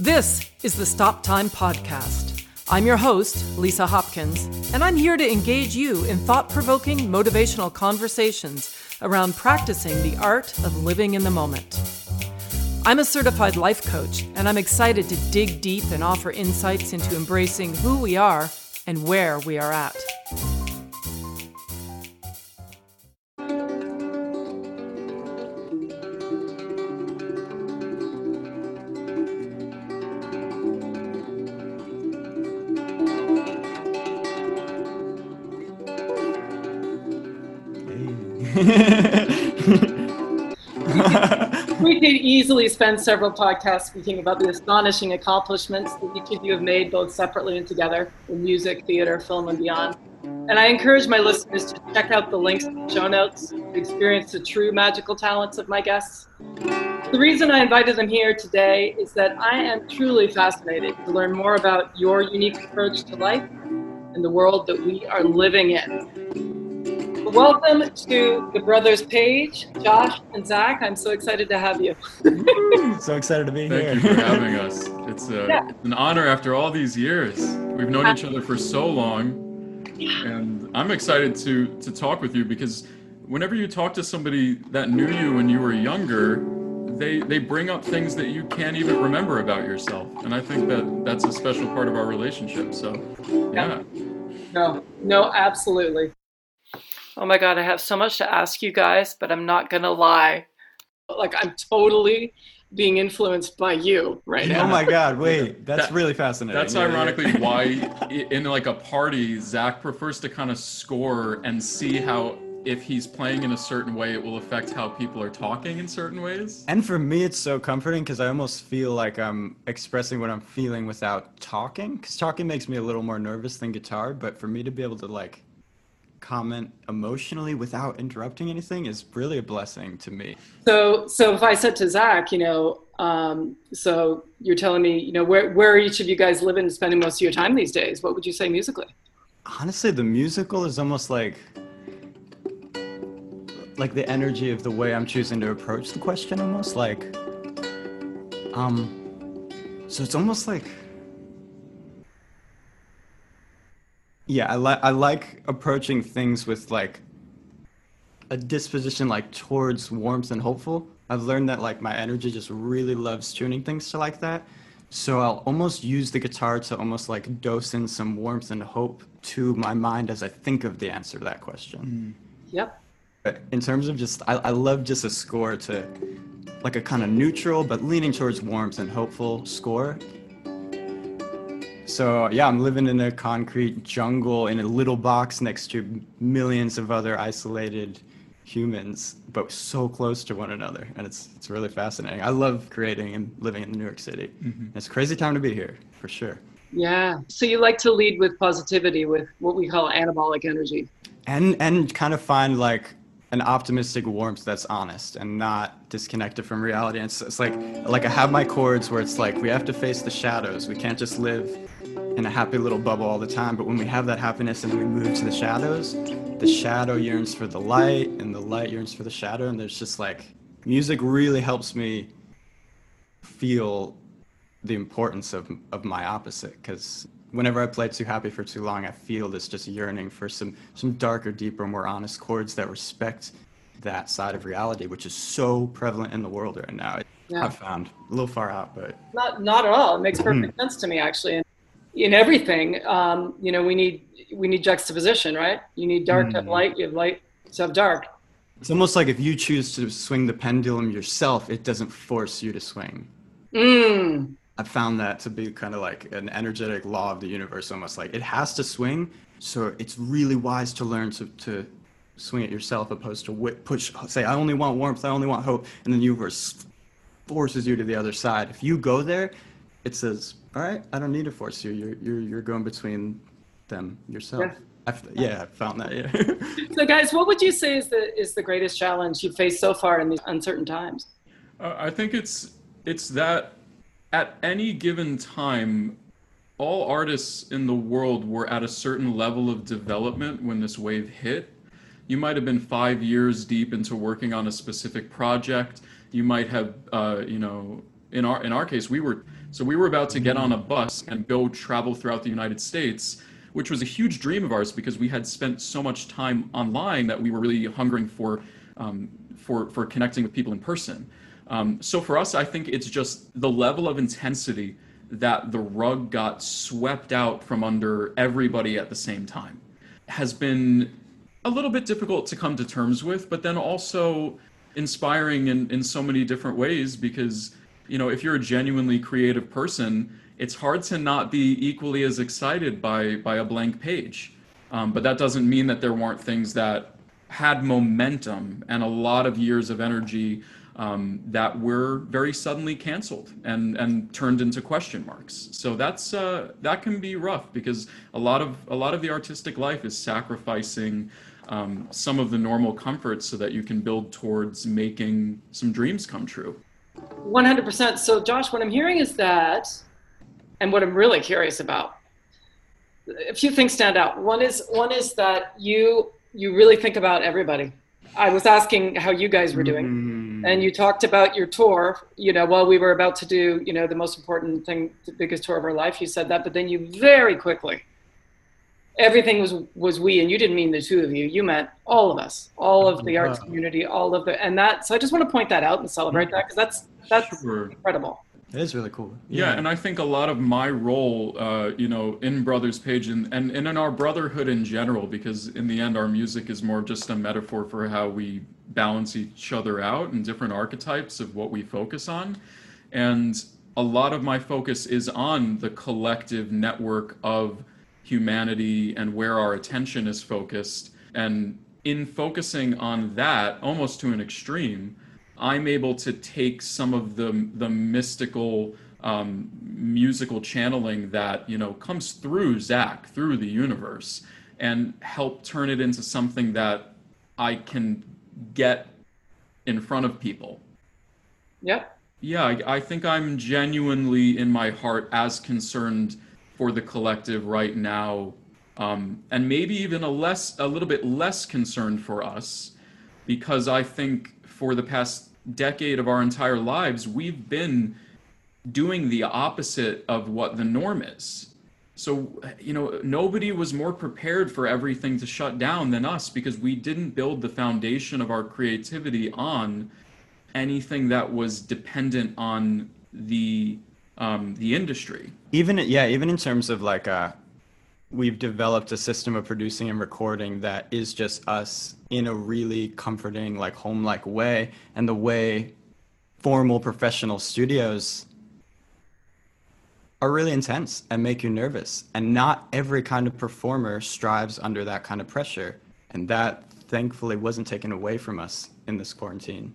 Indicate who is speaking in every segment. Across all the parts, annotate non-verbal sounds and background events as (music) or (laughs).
Speaker 1: This is the Stop Time Podcast. I'm your host, Lisa Hopkins, and I'm here to engage you in thought provoking, motivational conversations around practicing the art of living in the moment. I'm a certified life coach, and I'm excited to dig deep and offer insights into embracing who we are and where we are at. (laughs) we could easily spend several podcasts speaking about the astonishing accomplishments that each of you have made, both separately and together, in music, theater, film, and beyond. And I encourage my listeners to check out the links in the show notes to experience the true magical talents of my guests. The reason I invited them here today is that I am truly fascinated to learn more about your unique approach to life and the world that we are living in. Welcome to the Brothers Page, Josh and Zach. I'm so excited to have you. (laughs)
Speaker 2: so excited to be
Speaker 3: Thank
Speaker 2: here.
Speaker 3: Thank you for having us. It's, a, yeah. it's, an honor after all these years. We've known each other for so long, and I'm excited to to talk with you because whenever you talk to somebody that knew you when you were younger, they they bring up things that you can't even remember about yourself, and I think that that's a special part of our relationship. So, yeah.
Speaker 1: No, no, absolutely. Oh my God, I have so much to ask you guys, but I'm not going to lie. Like, I'm totally being influenced by you right oh now.
Speaker 2: Oh my God, wait, that's that, really fascinating.
Speaker 3: That's yeah, ironically yeah. why, in like a party, Zach prefers to kind of score and see how if he's playing in a certain way, it will affect how people are talking in certain ways.
Speaker 2: And for me, it's so comforting because I almost feel like I'm expressing what I'm feeling without talking. Because talking makes me a little more nervous than guitar, but for me to be able to like comment emotionally without interrupting anything is really a blessing to me.
Speaker 1: So, so if I said to Zach, you know, um, so you're telling me, you know, where where each of you guys living and spending most of your time these days? What would you say musically?
Speaker 2: Honestly, the musical is almost like like the energy of the way I'm choosing to approach the question, almost like um. So it's almost like yeah, I like I like approaching things with like a disposition like towards warmth and hopeful. I've learned that like my energy just really loves tuning things to like that. So I'll almost use the guitar to almost like dose in some warmth and hope to my mind as I think of the answer to that question.
Speaker 1: Mm. Yep.
Speaker 2: But in terms of just, I, I love just a score to like a kind of neutral but leaning towards warmth and hopeful score so yeah, I'm living in a concrete jungle in a little box next to millions of other isolated humans, but so close to one another, and it's it's really fascinating. I love creating and living in New York City. Mm-hmm. It's a crazy time to be here, for sure.
Speaker 1: Yeah. So you like to lead with positivity, with what we call anabolic energy,
Speaker 2: and and kind of find like an optimistic warmth that's honest and not disconnected from reality. And it's, it's like like I have my chords where it's like we have to face the shadows. We can't just live in a happy little bubble all the time. But when we have that happiness and we move to the shadows, the shadow yearns for the light and the light yearns for the shadow. And there's just like music really helps me feel the importance of, of my opposite because whenever I play too happy for too long, I feel this just yearning for some some darker, deeper, more honest chords that respect that side of reality, which is so prevalent in the world right now. Yeah. I've found a little far out, but
Speaker 1: not not at all. It makes perfect mm. sense to me actually. And in everything, um, you know, we need we need juxtaposition, right? You need dark mm. to have mm. light. You have light to have dark.
Speaker 2: It's almost like if you choose to swing the pendulum yourself, it doesn't force you to swing.
Speaker 1: Mm.
Speaker 2: I found that to be kind of like an energetic law of the universe, almost like it has to swing. So it's really wise to learn to, to swing it yourself, opposed to push. Say, I only want warmth, I only want hope, and then the universe forces you to the other side. If you go there, it says, "All right, I don't need to force you. You're you're you're going between them yourself." Yeah. I've, yeah, I found that.
Speaker 1: Yeah. (laughs) so, guys, what would you say is the is the greatest challenge you've faced so far in these uncertain times?
Speaker 3: Uh, I think it's it's that at any given time, all artists in the world were at a certain level of development when this wave hit. You might have been five years deep into working on a specific project. You might have, uh, you know, in our in our case, we were So we were about to get on a bus and go travel throughout the United States, which was a huge dream of ours because we had spent so much time online that we were really hungering for um, for for connecting with people in person. Um, so for us, I think it's just the level of intensity that the rug got swept out from under everybody at the same time has been a little bit difficult to come to terms with, but then also inspiring in, in so many different ways because, you know, if you're a genuinely creative person, it's hard to not be equally as excited by, by a blank page. Um, but that doesn't mean that there weren't things that had momentum and a lot of years of energy um, that were very suddenly canceled and and turned into question marks. So that's uh, that can be rough because a lot of a lot of the artistic life is sacrificing um, some of the normal comforts so that you can build towards making some dreams come true.
Speaker 1: 100%. So Josh, what I'm hearing is that, and what I'm really curious about, a few things stand out. One is one is that you you really think about everybody I was asking how you guys were doing, mm-hmm. and you talked about your tour. You know, while we were about to do, you know, the most important thing, the biggest tour of our life. You said that, but then you very quickly, everything was was we, and you didn't mean the two of you. You meant all of us, all of the arts community, all of the, and that. So I just want to point that out and celebrate that because that's that's sure. incredible.
Speaker 2: It is really cool.
Speaker 3: Yeah. yeah. and I think a lot of my role, uh, you know, in Brothers Page and, and, and in our brotherhood in general, because in the end, our music is more just a metaphor for how we balance each other out and different archetypes of what we focus on. And a lot of my focus is on the collective network of humanity and where our attention is focused. And in focusing on that almost to an extreme, I'm able to take some of the the mystical um, musical channeling that you know comes through Zach through the universe and help turn it into something that I can get in front of people.
Speaker 1: Yep.
Speaker 3: Yeah, I, I think I'm genuinely in my heart as concerned for the collective right now, um, and maybe even a less, a little bit less concerned for us, because I think for the past decade of our entire lives, we've been doing the opposite of what the norm is. So, you know, nobody was more prepared for everything to shut down than us because we didn't build the foundation of our creativity on anything that was dependent on the um, the industry.
Speaker 2: Even yeah, even in terms of like uh, we've developed a system of producing and recording that is just us in a really comforting like home like way and the way formal professional studios are really intense and make you nervous and not every kind of performer strives under that kind of pressure and that thankfully wasn't taken away from us in this quarantine.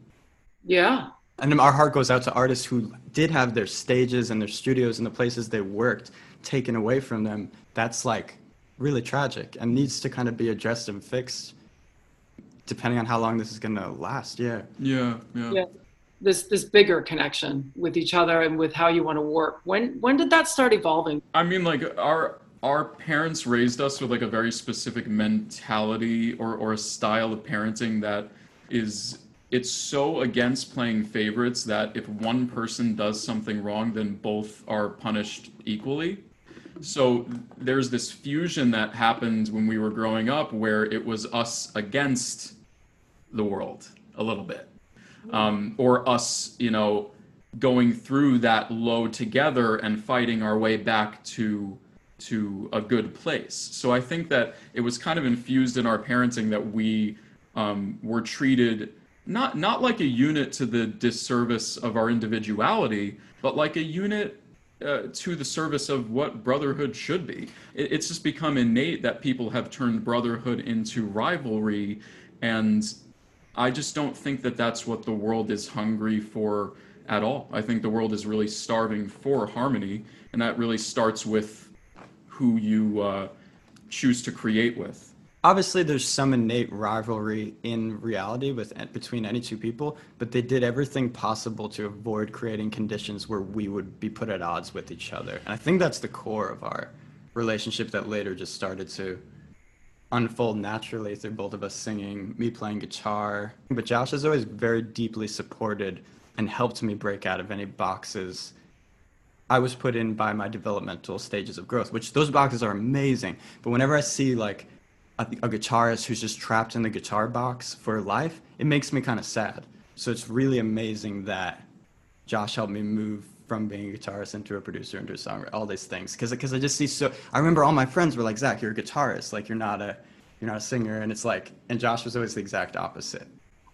Speaker 1: Yeah
Speaker 2: and our heart goes out to artists who did have their stages and their studios and the places they worked taken away from them, that's like really tragic and needs to kind of be addressed and fixed depending on how long this is going to last. Yeah.
Speaker 3: Yeah. Yeah. yeah.
Speaker 1: This this bigger connection with each other and with how you want to work. When when did that start evolving?
Speaker 3: I mean, like our our parents raised us with like a very specific mentality or or a style of parenting that is it's so against playing favorites that if one person does something wrong, then both are punished equally. So there's this fusion that happened when we were growing up where it was us against the world a little bit. Um, or us you know going through that low together and fighting our way back to to a good place. So i think that it was kind of infused in our parenting that we um, were treated not not like a unit to the disservice of our individuality but like a unit uh, to the service of what brotherhood should be. It, it's just become innate that people have turned brotherhood into rivalry, and I just don't think that that's what the world is hungry for at all. I think the world is really starving for harmony, and that really starts with who you uh, choose to create with
Speaker 2: obviously there's some innate rivalry in reality with eh, between any two people but they did everything possible to avoid creating conditions where we would be put at odds with each other and i think that's the core of our relationship that later just started to unfold naturally through both of us singing me playing guitar but josh has always very deeply supported and helped me break out of any boxes I was put in by my developmental stages of growth, which those boxes are amazing. But whenever I see like a, a guitarist who's just trapped in the guitar box for life, it makes me kind of sad. So it's really amazing that Josh helped me move from being a guitarist into a producer into a songwriter, all these things. Because because I just see so. I remember all my friends were like, Zach, you're a guitarist, like you're not a you're not a singer, and it's like, and Josh was always the exact opposite.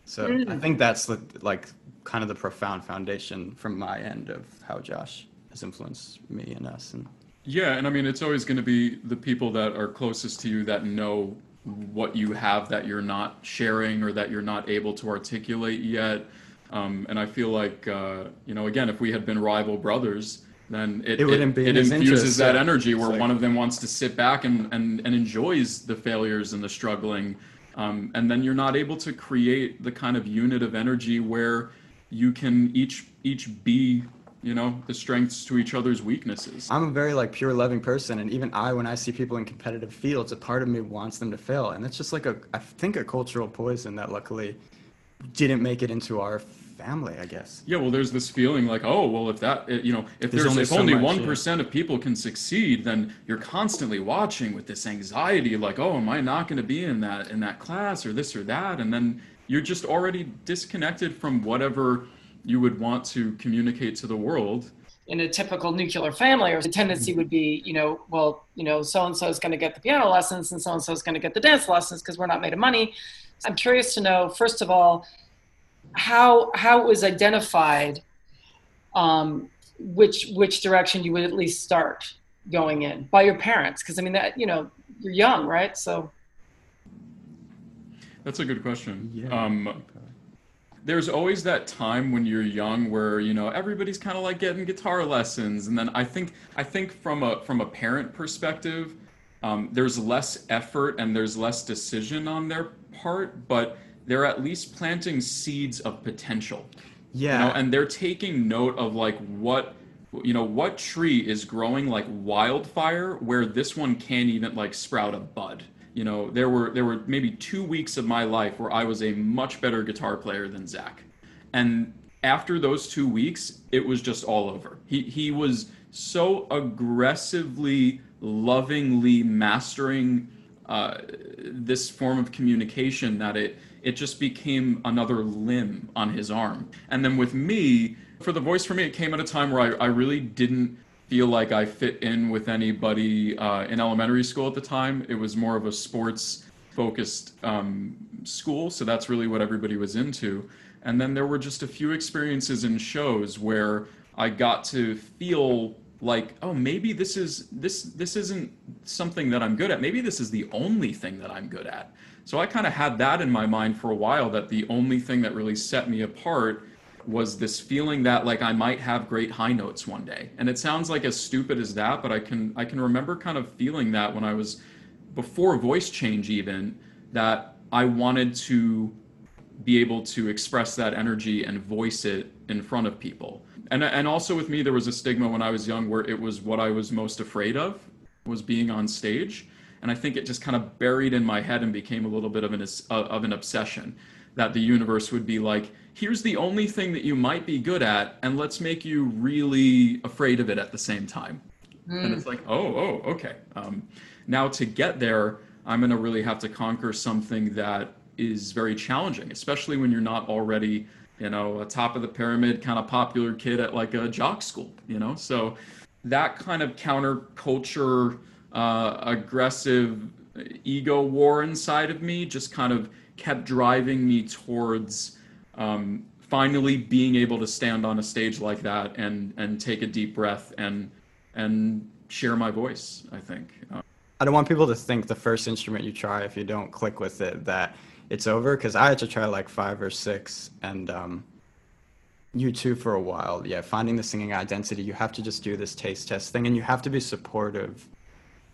Speaker 2: So mm. I think that's the, like kind of the profound foundation from my end of how Josh has influenced me and us and.
Speaker 3: Yeah, and I mean, it's always going to be the people that are closest to you that know what you have that you're not sharing or that you're not able to articulate yet. Um, and I feel like, uh, you know, again, if we had been rival brothers, then it, it, it, it infuses that energy where like, one of them wants to sit back and, and, and enjoys the failures and the struggling. Um, and then you're not able to create the kind of unit of energy where you can each each be you know the strengths to each other's weaknesses.
Speaker 2: I'm a very like pure loving person and even i when i see people in competitive fields a part of me wants them to fail and it's just like a i think a cultural poison that luckily didn't make it into our family i guess.
Speaker 3: Yeah well there's this feeling like oh well if that you know if there's, there's only if so only one yeah. of people can succeed then you're constantly watching with this anxiety like oh am i not going to be in that in that class or this or that? And then you're just already disconnected from whatever you would want to communicate to the world.
Speaker 1: In a typical nuclear family or the tendency would be you know well you know so and so is going to get the piano lessons and so and so is going to get the dance lessons because we're not made of money. I'm curious to know first of all how how it was identified um, which which direction you would at least start going in? By your parents because i mean that you know you're young right? So
Speaker 3: that's a good question. Yeah. um, there's always that time when you're young where you know everybody's kind of like getting guitar lessons and then i think i think from a from a parent perspective um, there's less effort and there's less decision on their part but they're at least planting seeds of potential.
Speaker 2: Yeah
Speaker 3: you know, and they're taking note of like what you know what tree is growing like wildfire where this one can't even like sprout a bud you know, there were there were maybe two weeks of my life where I was a much better guitar player than Zach, and after those two weeks, it was just all over. He he was so aggressively, lovingly mastering uh, this form of communication that it it just became another limb on his arm. And then with me, for the voice for me, it came at a time where I, I really didn't feel like I fit in with anybody uh, in elementary school at the time. It was more of a sports focused um, school, so that's really what everybody was into. And then there were just a few experiences in shows where I got to feel like, oh, maybe this is this this isn't something that I'm good at. Maybe this is the only thing that I'm good at. So I kind of had that in my mind for a while that the only thing that really set me apart was this feeling that like I might have great high notes one day. And it sounds like as stupid as that, but I can I can remember kind of feeling that when I was before voice change even that I wanted to be able to express that energy and voice it in front of people. And and also with me there was a stigma when I was young where it was what I was most afraid of was being on stage. And I think it just kind of buried in my head and became a little bit of an of an obsession that the universe would be like here's the only thing that you might be good at and let's make you really afraid of it at the same time. Mm. and it's like oh oh okay. Um, now to get there i'm going to really have to conquer something that is very challenging especially when you're not already you know a top of the pyramid kind of popular kid at like a jock school you know? So that kind of counterculture uh, aggressive ego war inside of me just kind of kept driving me towards um, finally being able to stand on a stage like that and and take a deep breath and and share my voice. I think. Uh,
Speaker 2: I don't want people to think the first instrument you try, if you don't click with it, that it's over. Because I had to try like five or six, and um, you too for a while. Yeah, finding the singing identity, you have to just do this taste test thing, and you have to be supportive.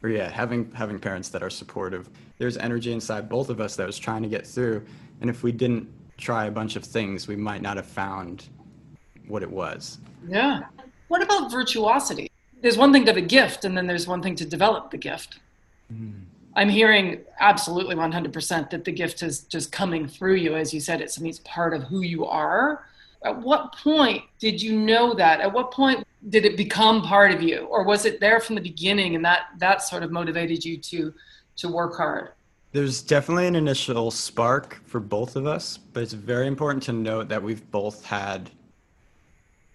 Speaker 2: Or yeah, having having parents that are supportive. There's energy inside both of us that was trying to get through, and if we didn't try a bunch of things, we might not have found what it was.
Speaker 1: Yeah. What about virtuosity? There's one thing to have a gift, and then there's one thing to develop the gift. Mm. I'm hearing absolutely 100% that the gift is just coming through you. As you said, it's, I mean, it's part of who you are. At what point did you know that? At what point did it become part of you? Or was it there from the beginning and that that sort of motivated you to to work hard?
Speaker 2: There's definitely an initial spark for both of us but it's very important to note that we've both had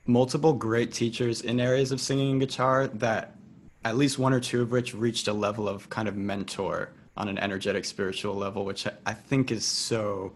Speaker 2: multiple great teachers in areas of singing and guitar that at least one or two of which reached a level of kind of mentor on an energetic spiritual level which i think is so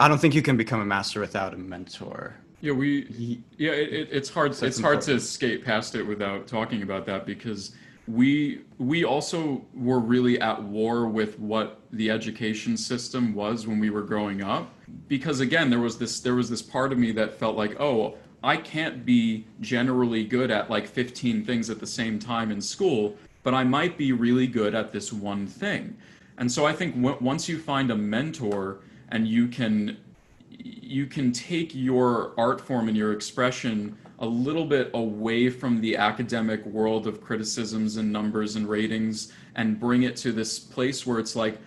Speaker 2: i don't think you can become a master without a mentor
Speaker 3: yeah, we. Yeah, it, it, it's hard. it's hard to escape past it without talking about that because we we also were really at war with what the education system was when we were growing up. Because again, there was this there was this part of me that felt like, oh, I can't be generally good at like 15 things at the same time in school, but I might be really good at this one thing. And so I think w- once you find a mentor and you can you can take your art form and your expression a little bit away from the academic world of criticisms and numbers and ratings and bring it to this place where it's like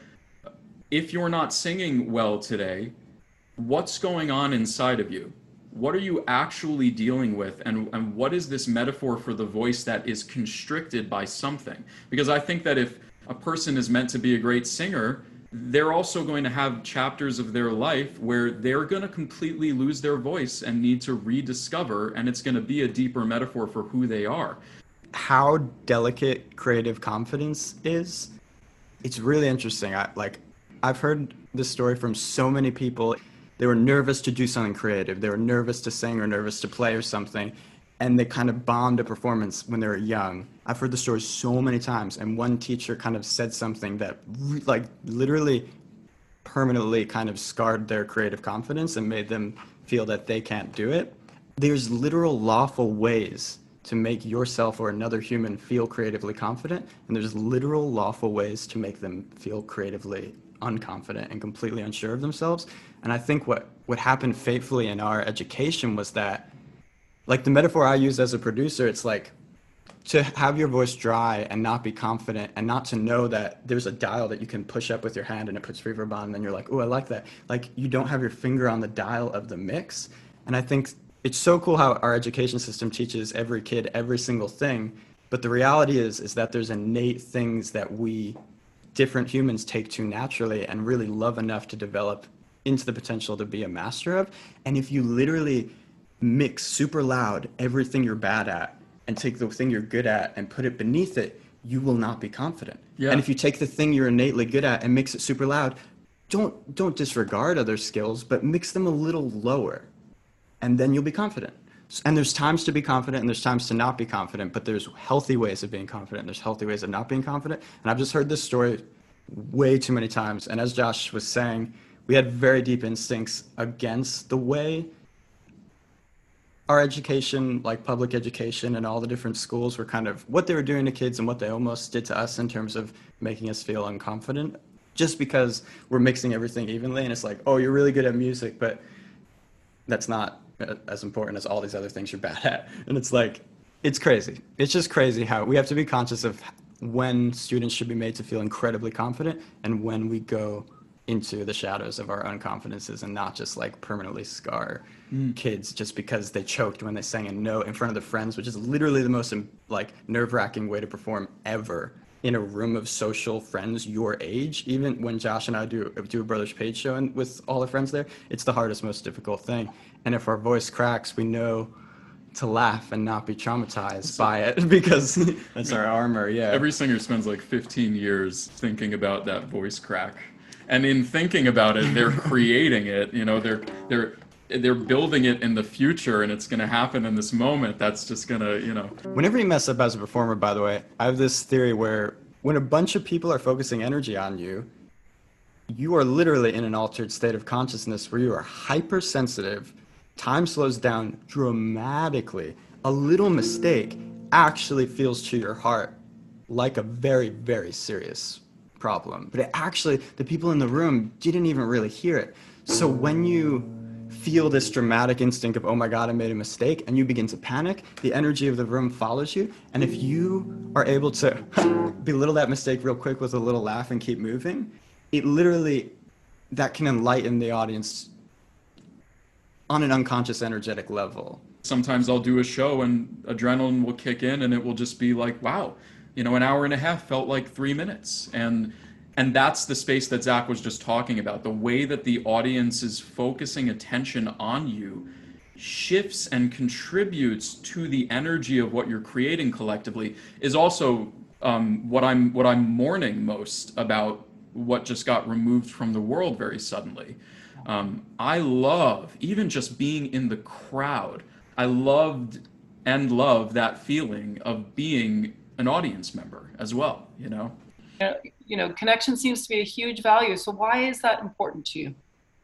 Speaker 3: if you're not singing well today what's going on inside of you? What are you actually dealing with? And, and what is this metaphor for the voice that is constricted by something? Because i think that if a person is meant to be a great singer they're also going to have chapters of their life where they're going to completely lose their voice and need to rediscover, and it's going to be a deeper metaphor for who they are.
Speaker 2: How delicate creative confidence is, it's really interesting. I, like, I've heard this story from so many people. They were nervous to do something creative. They were nervous to sing or nervous to play or something and they kind of bombed a performance when they were young. I've heard the story so many times, and one teacher kind of said something that, like, literally permanently kind of scarred their creative confidence and made them feel that they can't do it. There's literal lawful ways to make yourself or another human feel creatively confident, and there's literal lawful ways to make them feel creatively unconfident and completely unsure of themselves. And I think what, what happened fatefully in our education was that like the metaphor I use as a producer, it's like to have your voice dry and not be confident and not to know that there's a dial that you can push up with your hand and it puts reverb on and then you're like, oh, I like that. Like you don't have your finger on the dial of the mix. And I think it's so cool how our education system teaches every kid every single thing. But the reality is is that there's innate things that we different humans take to naturally and really love enough to develop into the potential to be a master of. And if you literally mix super loud everything you're bad at and take the thing you're good at and put it beneath it, you will not be confident. Yeah. And if you take the thing you're innately good at and mix it super loud, don't don't disregard other skills, but mix them a little lower. And then you'll be confident. And there's times to be confident and there's times to not be confident, but there's healthy ways of being confident. There's healthy ways of not being confident. And I've just heard this story way too many times. And as Josh was saying, we had very deep instincts against the way our education, like public education and all the different schools were kind of what they were doing to kids and what they almost did to us in terms of making us feel unconfident just because we're mixing everything evenly and it's like, oh, you're really good at music, but that's not uh, as important as all these other things you're bad at. (laughs) And it's like, it's crazy. It's just crazy how we have to be conscious of when students should be made to feel incredibly confident and when we go into the shadows of our own confidences and not just like permanently scar mm. kids just because they choked when they sang a note in front of their friends, which is literally the most like nerve-wracking way to perform ever in a room of social friends your age. Even when Josh and I do do a Brothers Page show and with all the friends there, it's the hardest, most difficult thing. And if our voice cracks, we know to laugh and not be traumatized so, by it (laughs) because that's our armor. Yeah.
Speaker 3: Every singer spends like 15 years thinking about that voice crack and in thinking about it they're (laughs) creating it you know they're they're they're building it in the future and it's going to happen in this moment that's just going to you know.
Speaker 2: Whenever you mess up as a performer by the way i have this theory where when a bunch of people are focusing energy on you you are literally in an altered state of consciousness where you are hypersensitive time slows down dramatically a little mistake actually feels to your heart like a very very serious problem, but it actually, the people in the room didn't even really hear it. So when you feel this dramatic instinct of, oh my God, I made a mistake, and you begin to panic, the energy of the room follows you. And if you are able to (laughs) belittle that mistake real quick with a little laugh and keep moving, it literally, that can enlighten the audience on an unconscious energetic level.
Speaker 3: sometimes I'll do a show and adrenaline will kick in and it will just be like, wow, you know, an hour and a half felt like three minutes. And and that's the space that Zach was just talking about. The way that the audience is focusing attention on you shifts and contributes to the energy of what you're creating collectively is also um, what I'm what I'm mourning most about what just got removed from the world very suddenly. Um, I love even just being in the crowd. I loved and love that feeling of being an audience member as well. You know.
Speaker 1: You know, connection seems to be a huge value. So why is that important to you?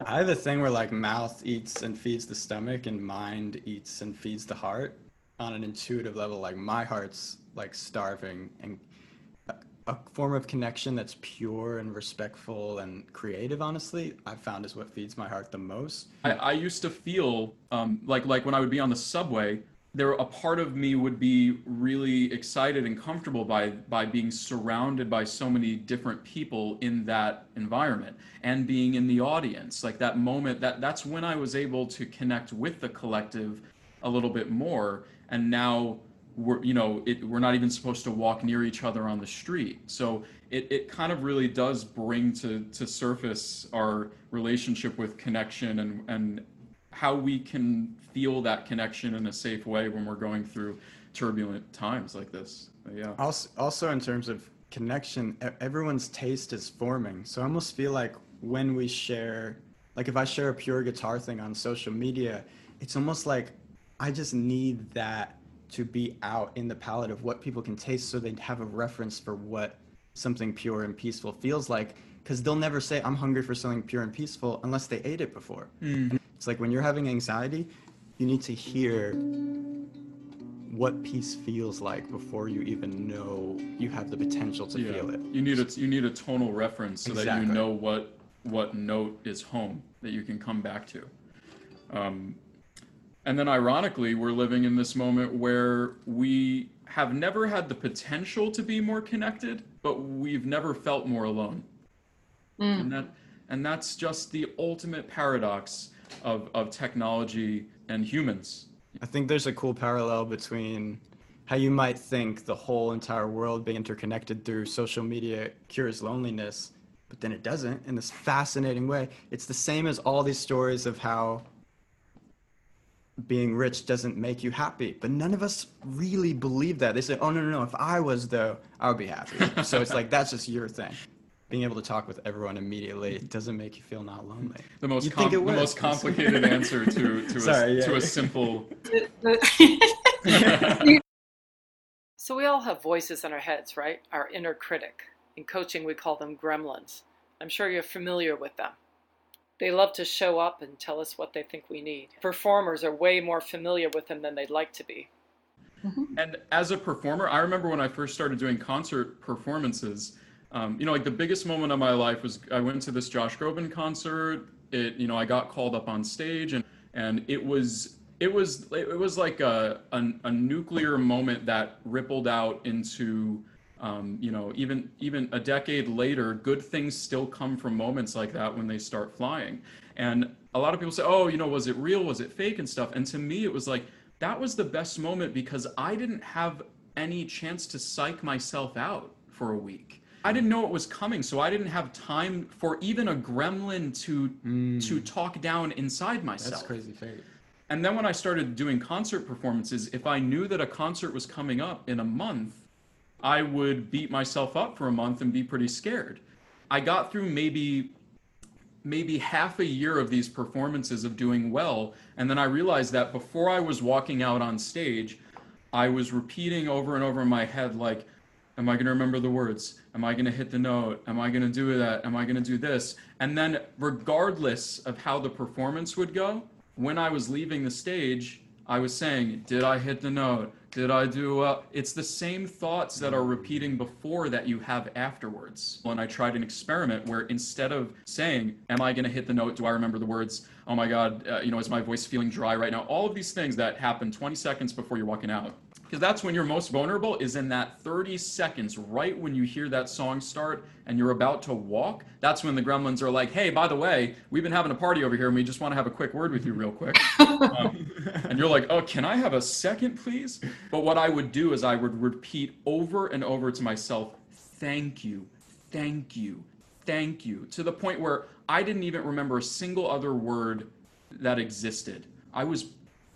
Speaker 2: I have a thing where like mouth eats and feeds the stomach, and mind eats and feeds the heart on an intuitive level. Like my heart's like starving and a form of connection that's pure and respectful and creative honestly i've found is what feeds my heart the most
Speaker 3: i, I used to feel um, like like when i would be on the subway there a part of me would be really excited and comfortable by by being surrounded by so many different people in that environment and being in the audience. Like that moment that that's when i was able to connect with the collective a little bit more. And now we're you know it, we're not even supposed to walk near each other on the street. So it, it kind of really does bring to to surface our relationship with connection and and how we can feel that connection in a safe way when we're going through turbulent times like this. But yeah.
Speaker 2: Also also in terms of connection everyone's taste is forming. So i almost feel like when we share like if i share a pure guitar thing on social media it's almost like i just need that to be out in the palette of what people can taste so they have a reference for what something pure and peaceful feels like. Because they'll never say i'm hungry for something pure and peaceful unless they ate it before. Mm. it's like when you're having anxiety you need to hear what peace feels like before you even know you have the potential to yeah. feel it
Speaker 3: you need a you need a tonal reference so exactly. that you know what what note is home that you can come back to um, and then, ironically, we're living in this moment where we have never had the potential to be more connected, but we've never felt more alone. Mm. And that and that's just the ultimate paradox of, of technology and humans.
Speaker 2: I think there's a cool parallel between how you might think the whole entire world being interconnected through social media cures loneliness, but then it doesn't in this fascinating way. It's the same as all these stories of how being rich doesn't make you happy. But none of us really believe that. They say, oh, no, no, no. If I was, though, I would be happy. (laughs) so it's like, that's just your thing. Being able to talk with everyone immediately doesn't make you feel not lonely.
Speaker 3: The most, com- the most complicated answer to, to, (laughs) Sorry, a, yeah. to a simple. (laughs)
Speaker 1: so we all have voices in our heads, right? Our inner critic. In coaching, we call them gremlins. I'm sure you're familiar with them. They love to show up and tell us what they think we need. Performers are way more familiar with them than they'd like to be.
Speaker 3: Mm-hmm. And as a performer, I remember when I first started doing concert performances, um, you know, like the biggest moment of my life was I went to this Josh Groban concert. It, you know, I got called up on stage and, and it was, it was, it was like a, a, a nuclear moment that rippled out into um, you know, even even a decade later, good things still come from moments like that when they start flying. And a lot of people say, "Oh, you know, was it real? Was it fake?" and stuff. And to me, it was like that was the best moment because I didn't have any chance to psych myself out for a week. I didn't know it was coming, so I didn't have time for even a gremlin to mm. to talk down inside myself.
Speaker 2: That's crazy fate.
Speaker 3: And then when I started doing concert performances, if I knew that a concert was coming up in a month, I would beat myself up for a month and be pretty scared. I got through maybe maybe half a year of these performances of doing well and then I realized that before I was walking out on stage, I was repeating over and over in my head like am I going to remember the words? Am I going to hit the note? Am I going to do that? Am I going to do this? And then regardless of how the performance would go, when I was leaving the stage, I was saying, did I hit the note? Did I do well? It's the same thoughts that are repeating before that you have afterwards. When I tried an experiment where instead of saying, Am I going to hit the note? Do I remember the words? Oh my God, uh, you know, is my voice feeling dry right now? All of these things that happen 20 seconds before you're walking out. Because that's when you're most vulnerable is in that 30 seconds right when you hear that song start and you're about to walk that's when the gremlins are like hey by the way we've been having a party over here and we just want to have a quick word with you real quick. (laughs) Um, and you're like oh can i have a second please? But what i would do is i would repeat over and over to myself thank you thank you thank you to the point where i didn't even remember a single other word that existed. I was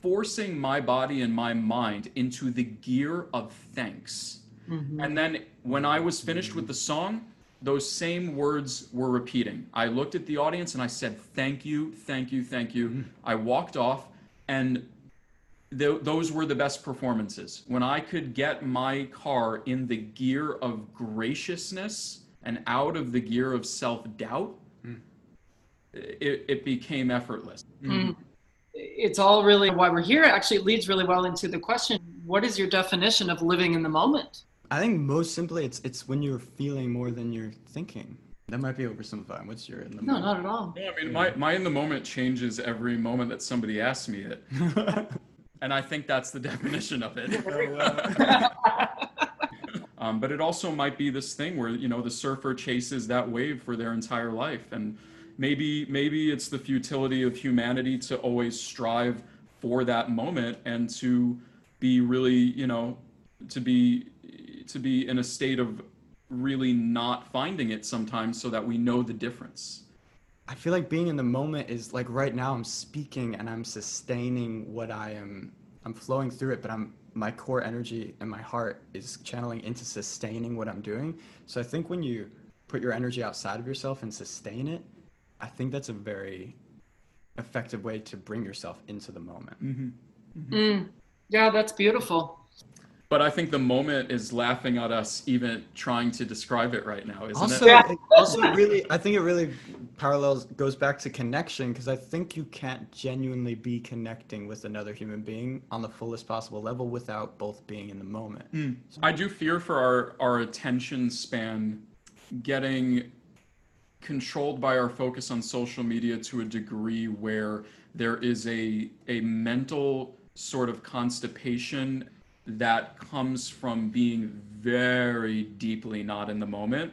Speaker 3: forcing my body and my mind into the gear of thanks. Mm-hmm. And then when I was finished with the song, those same words were repeating. I looked at the audience and I said, Thank you, thank you, thank you. Mm-hmm. I walked off, and th- those were the best performances. When I could get my car in the gear of graciousness and out of the gear of self doubt, mm. it, it, became effortless. Mm
Speaker 1: it's all really why we're here. Actually, it leads really well into the question what is your definition of living in the moment?
Speaker 2: I think most simply, it's it's when you're feeling more than you're thinking. That might be oversimplifying. What's your in the
Speaker 1: no, moment? not at all.
Speaker 3: No, I mean my, my in the moment changes every moment that somebody asks me it, (laughs) and I think that's the (laughs) definition of it. (laughs) um, but it also might be this thing where you know the surfer chases that wave for their entire life, and maybe maybe it's the futility of humanity to always strive for that moment and to be really you know to be to be in a state of really not finding it sometimes so that we know the difference.
Speaker 2: I feel like being in the moment is like right now i'm speaking and i'm sustaining what i am i'm flowing through it but i'm my core energy and my heart is channeling into sustaining what i'm doing. So i think when you put your energy outside of yourself and sustain it I think that's a very effective way to bring yourself into the moment. Mm-hmm.
Speaker 1: Mm-hmm. Mm. Yeah, that's beautiful.
Speaker 3: But I think the moment is laughing at us even trying to describe it right now, isn't
Speaker 2: also,
Speaker 3: it?
Speaker 2: it? Also, really, I think it really parallels goes back to connection because I think you can't genuinely be connecting with another human being on the fullest possible level without both being in the moment.
Speaker 3: Mm. So, I do fear for our our attention span getting controlled by our focus on social media to a degree where there is a a mental sort of constipation that comes from being very deeply not in the moment.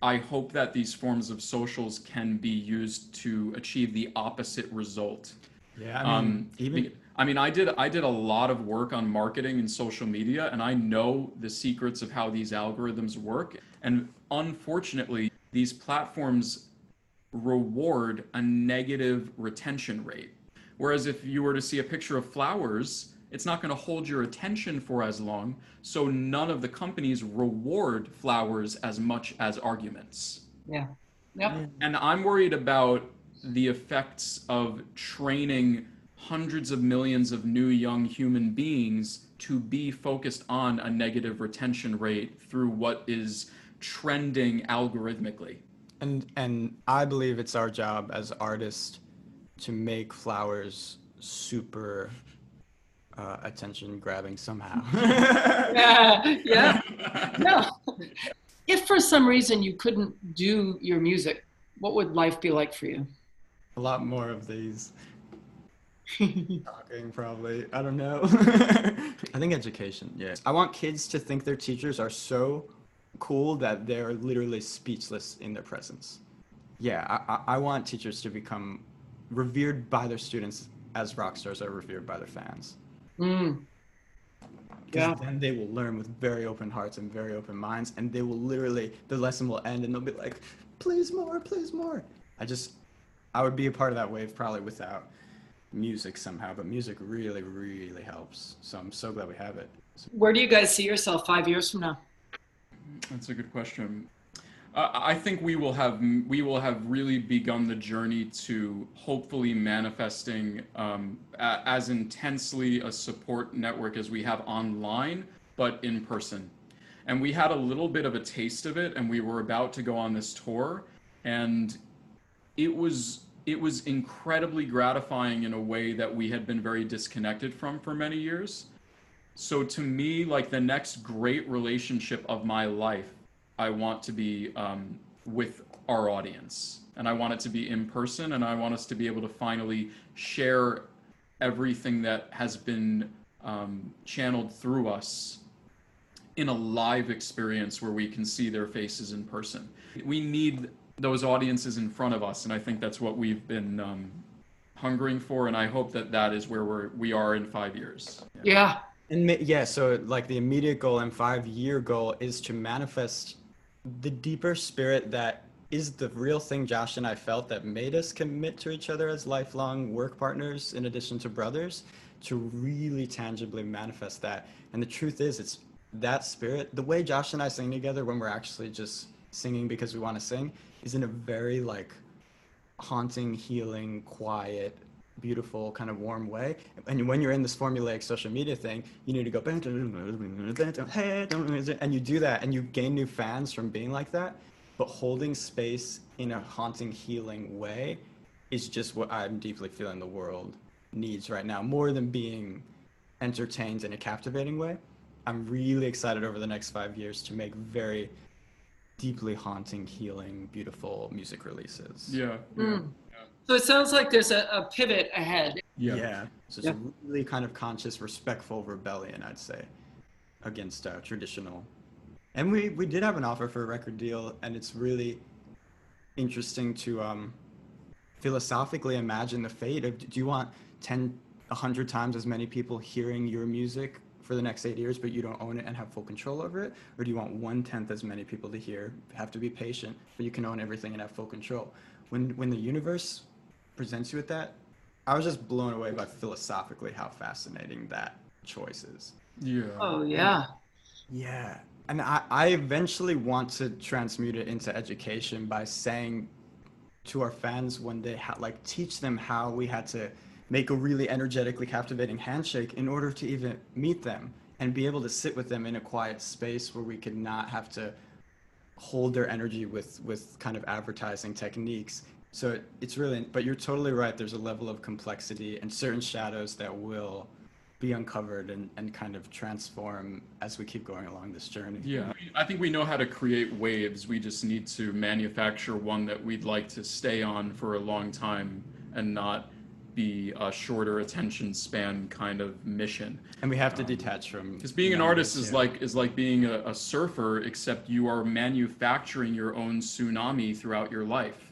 Speaker 3: I hope that these forms of socials can be used to achieve the opposite result.
Speaker 2: Yeah, I mean, um, even
Speaker 3: I mean, I did I did a lot of work on marketing and social media, and I know the secrets of how these algorithms work. And unfortunately, these platforms reward a negative retention rate. Whereas if you were to see a picture of flowers, it's not going to hold your attention for as long. So none of the companies reward flowers as much as arguments.
Speaker 1: Yeah. Yep. Mm.
Speaker 3: And I'm worried about the effects of training hundreds of millions of new young human beings to be focused on a negative retention rate through what is trending algorithmically.
Speaker 2: And and I believe it's our job as artists to make flowers super uh, attention grabbing somehow. (laughs) (laughs)
Speaker 1: yeah, yeah. (laughs) No. If for some reason you couldn't do your music, what would life be like for you?
Speaker 2: A lot more of these. Talking probably. I don't know. I think education, yeah. I want kids to think their teachers are so cool that they're literally speechless in their presence. Yeah, I, I want teachers to become revered by their students as rock stars are revered by their fans.
Speaker 1: Mm.
Speaker 2: Yeah. Then they will learn with very open hearts and very open minds, and they will literally the lesson will end, and they'll be like, "Please more, please more." I just, I would be a part of that wave probably without music somehow, but music really, really helps. So I'm so glad we have it.
Speaker 1: Where do you guys see yourself five years from now?
Speaker 3: That's a good question. Uh, I think we will have we will have really begun the journey to hopefully manifesting um, a, as intensely a support network as we have online, but in person. And we had a little bit of a taste of it, and we were about to go on this tour, and it was it was incredibly gratifying in a way that we had been very disconnected from for many years. So to me, like the next great relationship of my life, I want to be um, with our audience, and I want it to be in person, and I want us to be able to finally share everything that has been um, channeled through us in a live experience where we can see their faces in person. We need those audiences in front of us, and I think that's what we've been um, hungering for, and I hope that that is where we're we are in five years.
Speaker 1: Yeah. yeah.
Speaker 2: And yeah, so like the immediate goal and five year goal is to manifest the deeper spirit that is the real thing Josh and I felt that made us commit to each other as lifelong work partners in addition to brothers to really tangibly manifest that. And the truth is it's that spirit, the way Josh and I sing together when we're actually just singing because we want to sing is in a very like haunting, healing, quiet, beautiful, kind of warm way. And when you're in this formulaic social media thing, you need to go and you do that and you gain new fans from being like that. But holding space in a haunting, healing way is just what I'm deeply feeling the world needs right now, more than being entertained in a captivating way. I'm really excited over the next five years to make very deeply haunting, healing, beautiful music releases.
Speaker 3: Yeah.
Speaker 1: Mm. Yeah. So it sounds like there's a, a pivot ahead.
Speaker 2: Yeah. Yeah. So it's yeah. a really kind of conscious, respectful rebellion, I'd say, against uh, traditional. And we, we did have an offer for a record deal, and it's really interesting to um, philosophically imagine the fate of do you want 10, 100 times as many people hearing your music for the next eight years, but you don't own it and have full control over it? Or do you want one tenth as many people to hear, have to be patient, but you can own everything and have full control? When when the universe presents you with that, I was just blown away by philosophically how fascinating that choice is.
Speaker 3: Yeah.
Speaker 1: Oh yeah.
Speaker 2: Yeah. And I, I eventually want to transmute it into education by saying to our fans one day how like teach them how we had to make a really energetically captivating handshake in order to even meet them and be able to sit with them in a quiet space where we could not have to hold their energy with with kind of advertising techniques so it, it's really but you're totally right there's a level of complexity and certain shadows that will be uncovered and, and kind of transform as we keep going along this journey
Speaker 3: yeah i think we know how to create waves we just need to manufacture one that we'd like to stay on for a long time and not be a shorter attention span kind of mission.
Speaker 2: And we have to um, detach from
Speaker 3: because being an artist is yeah. like is like being a, a surfer, except you are manufacturing your own tsunami throughout your life,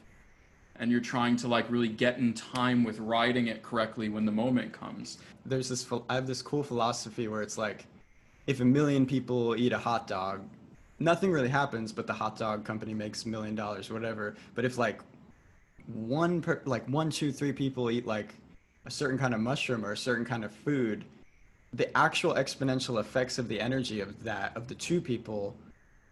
Speaker 3: and you're trying to like really get in time with writing it correctly when the moment comes.
Speaker 2: There's this I have this cool philosophy where it's like, if a million people eat a hot dog, nothing really happens, but the hot dog company makes a million dollars, or whatever. But if like one per, like one two three people eat like a certain kind of mushroom or a certain kind of food the actual exponential effects of the energy of that of the two people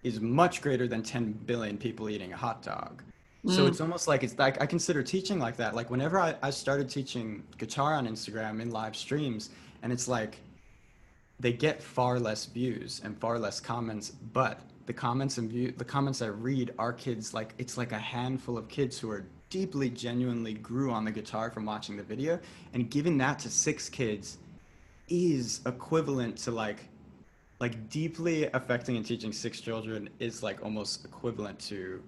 Speaker 2: is much greater than 10 billion people eating a hot dog mm. so it's almost like it's like i consider teaching like that like whenever I, I started teaching guitar on instagram in live streams and it's like they get far less views and far less comments but the comments and view the comments i read are kids like it's like a handful of kids who are deeply, genuinely grew on the guitar from watching the video. And giving that to six kids is equivalent to like, like deeply affecting and teaching six children is like almost equivalent to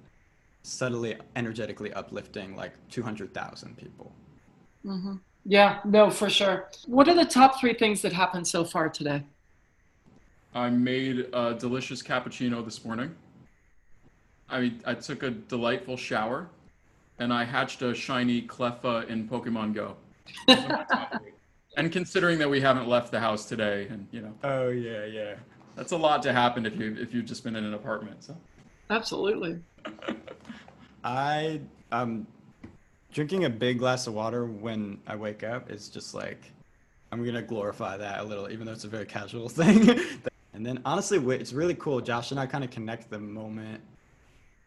Speaker 2: subtly, energetically uplifting like 200,000 people.
Speaker 1: Mm-hmm. Yeah, no, for sure. What are the top three things that happened so far today?
Speaker 3: I made a delicious cappuccino this morning. I mean, I took a delightful shower and I hatched a shiny Cleffa in Pokemon Go. and considering that we haven't left the house today, and you know.
Speaker 2: Oh yeah, yeah.
Speaker 3: That's a lot to happen if you if you've just been in an apartment. So.
Speaker 1: Absolutely.
Speaker 2: I um, drinking a big glass of water when I wake up is just like I'm gonna glorify that a little, even though it's a very casual (laughs) thing. and then honestly, it's really cool. Josh and I kind of connect the moment,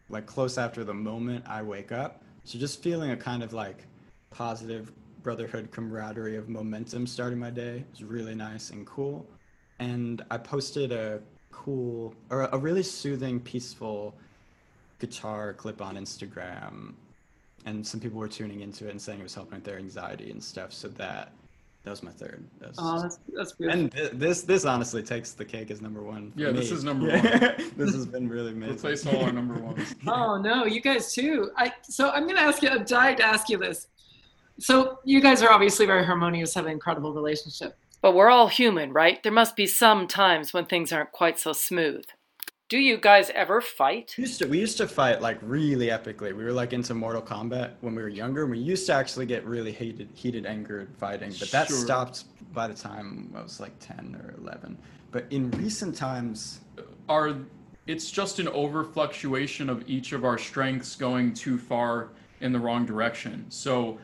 Speaker 2: like close after the moment I wake up. So just feeling a kind of like positive brotherhood camaraderie of momentum starting my day is really nice and cool. And I posted a cool or a really soothing, peaceful guitar clip on Instagram. And some people were tuning into it and saying it was helping with their anxiety and stuff. So that that was my third.
Speaker 1: That oh, that's, that's good.
Speaker 2: And th- this this honestly takes the cake as number one.
Speaker 3: Yeah,
Speaker 2: me.
Speaker 3: this is number (laughs) one.
Speaker 2: this has been really amazing.
Speaker 3: Replace all our number ones. (laughs) (laughs)
Speaker 1: oh no, you guys too. I so I'm gonna ask you. I'm dying to ask you this. So you guys are obviously very harmonious, have an incredible relationship. But we're all human, right? There must be some times when things aren't quite so smooth. Do you guys ever fight?
Speaker 2: We used to we used to fight like really epically. We were like into Mortal Kombat when we were younger. We used to actually get really heated heated angered fighting, but that
Speaker 3: Sure.
Speaker 2: stopped by the time I was like 10 or 11. But in recent times,
Speaker 3: Are it's just an overfluctuation of each of our strengths going too far in the wrong direction. So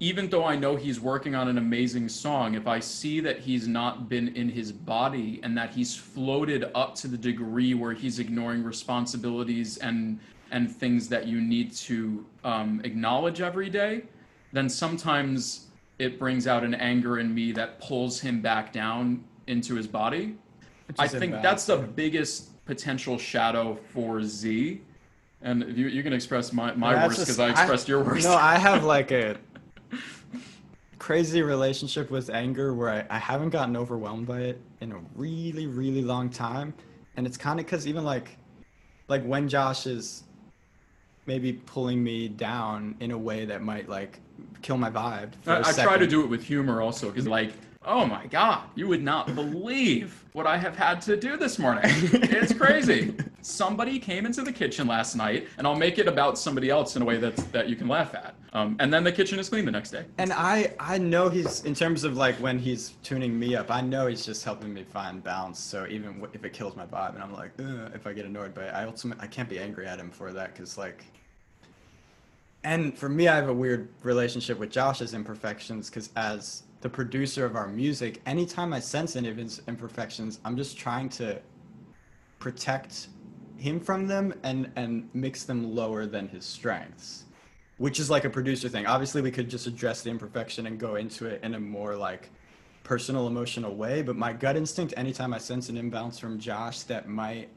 Speaker 3: even though I know he's working on an amazing song, if I see that he's not been in his body and that he's floated up to the degree where he's ignoring responsibilities and and things that you need to um, acknowledge every day, then sometimes it brings out an anger in me that pulls him back down into his body. I think that's the biggest potential shadow for Z. And you, you can express my, my worst because I expressed your worst.
Speaker 2: No, I have like a crazy relationship with anger where I, I haven't gotten overwhelmed by it in a really, really long time. And it's kind of because even like, like when Josh is maybe pulling me down in a way that might like kill my vibe.
Speaker 3: I, try to do it with humor also because like, oh my god, you would not believe what I have had to do this morning. (laughs) it's crazy. Somebody came into the kitchen last night, and I'll make it about somebody else in a way that that you can laugh at. Um, and then the kitchen is clean the next day.
Speaker 2: And I, I know he's in terms of like when he's tuning me up. I know he's just helping me find balance. So even w- if it kills my vibe, and I'm like, if I get annoyed by I ultimately I can't be angry at him for that because like. And for me, I have a weird relationship with Josh's imperfections because as the producer of our music, anytime I sense any of his imperfections, I'm just trying to protect him from them and and mix them lower than his strengths which is like a producer thing. Obviously, we could just address the imperfection and go into it in a more like personal, emotional way. But my gut instinct, anytime I sense an imbalance from Josh that might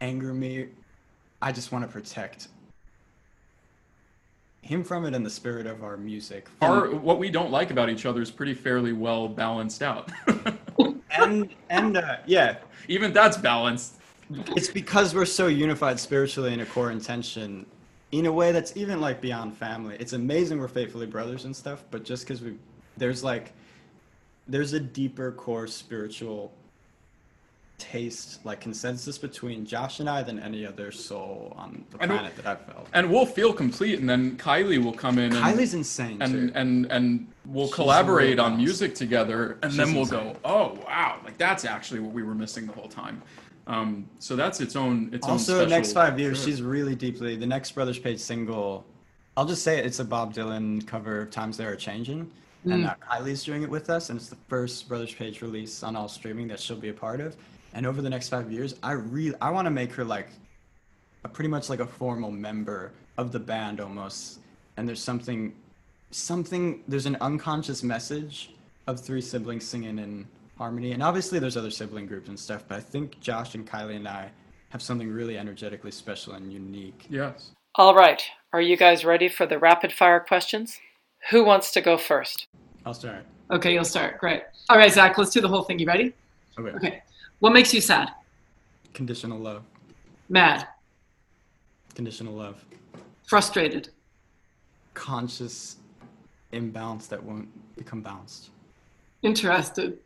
Speaker 2: anger me, I just want to protect him from it and the spirit of our music.
Speaker 3: Our what we don't like about each other is pretty fairly well balanced out. (laughs)
Speaker 2: and and uh, yeah,
Speaker 3: Even that's balanced.
Speaker 2: it's because we're so unified spiritually in a core intention in a way that's even like beyond family it's amazing we're faithfully brothers and stuff but just because we there's like there's a deeper core spiritual taste like consensus between josh and i than any other soul on the
Speaker 3: know-
Speaker 2: planet that i've felt
Speaker 3: And we'll feel complete, and then Kylie will come in and
Speaker 2: kylie's insane
Speaker 3: and
Speaker 2: too.
Speaker 3: and and we'll
Speaker 2: She's
Speaker 3: collaborate on music together, and then we'll
Speaker 2: insane.
Speaker 3: go, oh wow, like that's actually what we were missing the whole time. Um, so that's its own its
Speaker 2: also
Speaker 3: own special.
Speaker 2: next five years
Speaker 3: Sure.
Speaker 2: she's really deeply the next brothers page single i'll just say it, it's a bob dylan cover of times they are changing and uh, kylie's doing it with us and it's the first brothers page release on all streaming that she'll be a part of and over the next five years i really i want to make her like a pretty much like a formal member of the band almost and there's something something there's an unconscious message of three siblings singing in harmony and obviously there's other sibling groups and stuff but i think josh and kylie and i have something really energetically special and unique
Speaker 3: Yes.
Speaker 1: All right. Are you guys ready for the rapid fire questions? Who wants to go first?
Speaker 2: i'll start
Speaker 1: Okay, you'll start. Great. All right, Zach, let's do the whole thing. You ready?
Speaker 2: okay
Speaker 1: Okay. What makes you sad?
Speaker 2: conditional love
Speaker 1: Mad?
Speaker 2: conditional love
Speaker 1: Frustrated?
Speaker 2: conscious imbalance that won't become balanced
Speaker 1: Interested?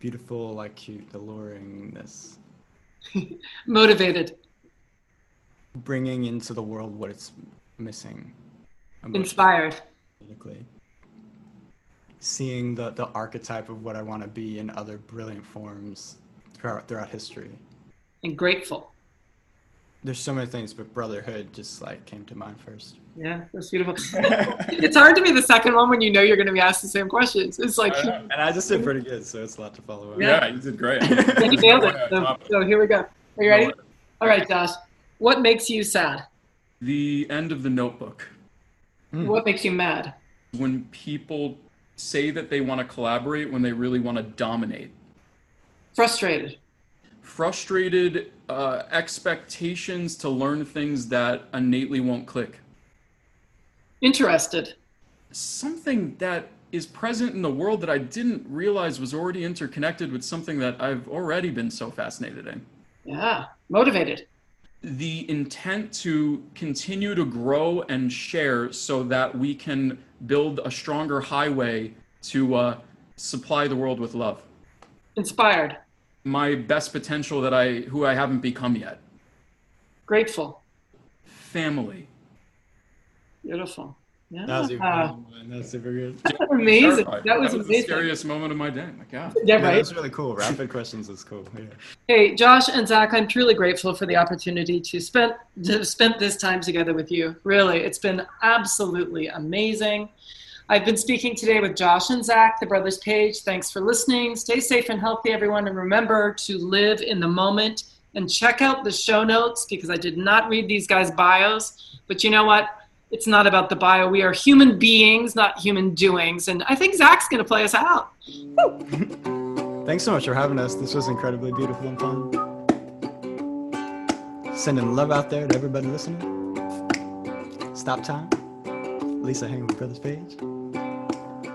Speaker 2: Beautiful like cute alluringness (laughs)
Speaker 1: Motivated?
Speaker 2: bringing into the world what it's missing.
Speaker 1: Inspired?
Speaker 2: Seeing the, the archetype of what I want to be in other brilliant forms throughout, throughout history.
Speaker 1: And grateful?
Speaker 2: There's so many things, but brotherhood just like came to mind first.
Speaker 1: Yeah, that's beautiful. (laughs) it's hard to be the second one when you know you're going to be asked the same questions. It's like,
Speaker 2: and I just did pretty good, so it's a lot to follow up.
Speaker 3: Yeah, you did great. (laughs)
Speaker 1: Yeah, you nailed it. So, so here we go. Are you ready?
Speaker 3: No.
Speaker 1: All right, Josh. What makes you sad?
Speaker 3: The end of the Notebook.
Speaker 2: Hmm.
Speaker 1: What makes you mad?
Speaker 3: When people say that they want to collaborate when they really want to dominate.
Speaker 1: Frustrated?
Speaker 3: Frustrated uh, expectations to learn things that innately won't click.
Speaker 1: Interested?
Speaker 3: something that is present in the world that I didn't realize was already interconnected with something that I've already been so fascinated in.
Speaker 1: Yeah. Motivated?
Speaker 3: The intent to continue to grow and share so that we can build a stronger highway to uh, supply the world with love.
Speaker 1: Inspired.
Speaker 3: My best potential that I, who I haven't become yet.
Speaker 1: Grateful.
Speaker 3: Family.
Speaker 1: Beautiful. Yeah.
Speaker 2: That was even That's super good.
Speaker 1: amazing.
Speaker 3: Terrified.
Speaker 1: That was
Speaker 3: the scariest moment of my day. My God.
Speaker 1: Yeah,
Speaker 2: Yeah,
Speaker 1: right.
Speaker 2: that's really cool. Rapid questions is cool. Yeah.
Speaker 1: Hey, Josh and Zach, I'm truly grateful for the opportunity to spend to have spent this time together with you. Really, it's been absolutely amazing. I've been speaking today with Josh and Zach, the Brothers Page. Thanks for listening. Stay safe and healthy, everyone, and remember to live in the moment. And check out the show notes because I did not read these guys' bios. But you know what? It's not about the bio. We are human beings, not human doings. And I think Zach's going to play us out. (laughs)
Speaker 2: Thanks so much for having us. This was incredibly beautiful and fun. Sending love out there to everybody listening. Stop time. Lisa with Brothers Page.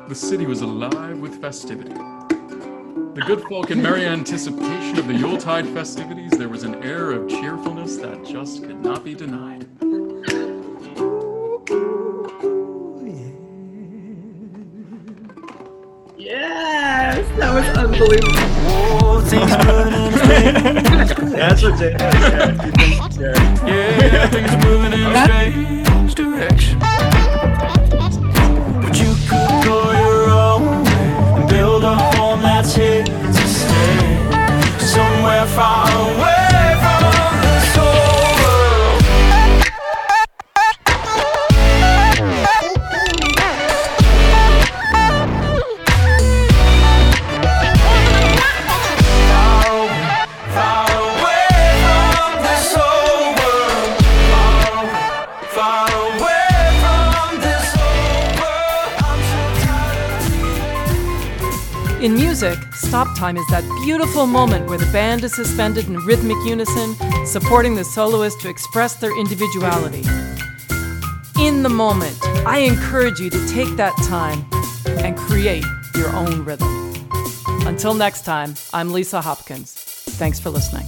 Speaker 3: The city was alive with festivity. The good folk in merry anticipation of the Yuletide festivities, there was an air of cheerfulness that just could not be denied.
Speaker 1: Yes, that was unbelievable.
Speaker 2: That's what Jay yeah.
Speaker 4: Yeah, things moving in a strange direction. To stay. Somewhere far away
Speaker 5: stop time is that beautiful moment where the band is suspended in rhythmic unison, supporting the soloist to express their individuality. In the moment, I encourage you to take that time and create your own rhythm. Until next time, I'm Lisa Hopkins. Thanks for listening.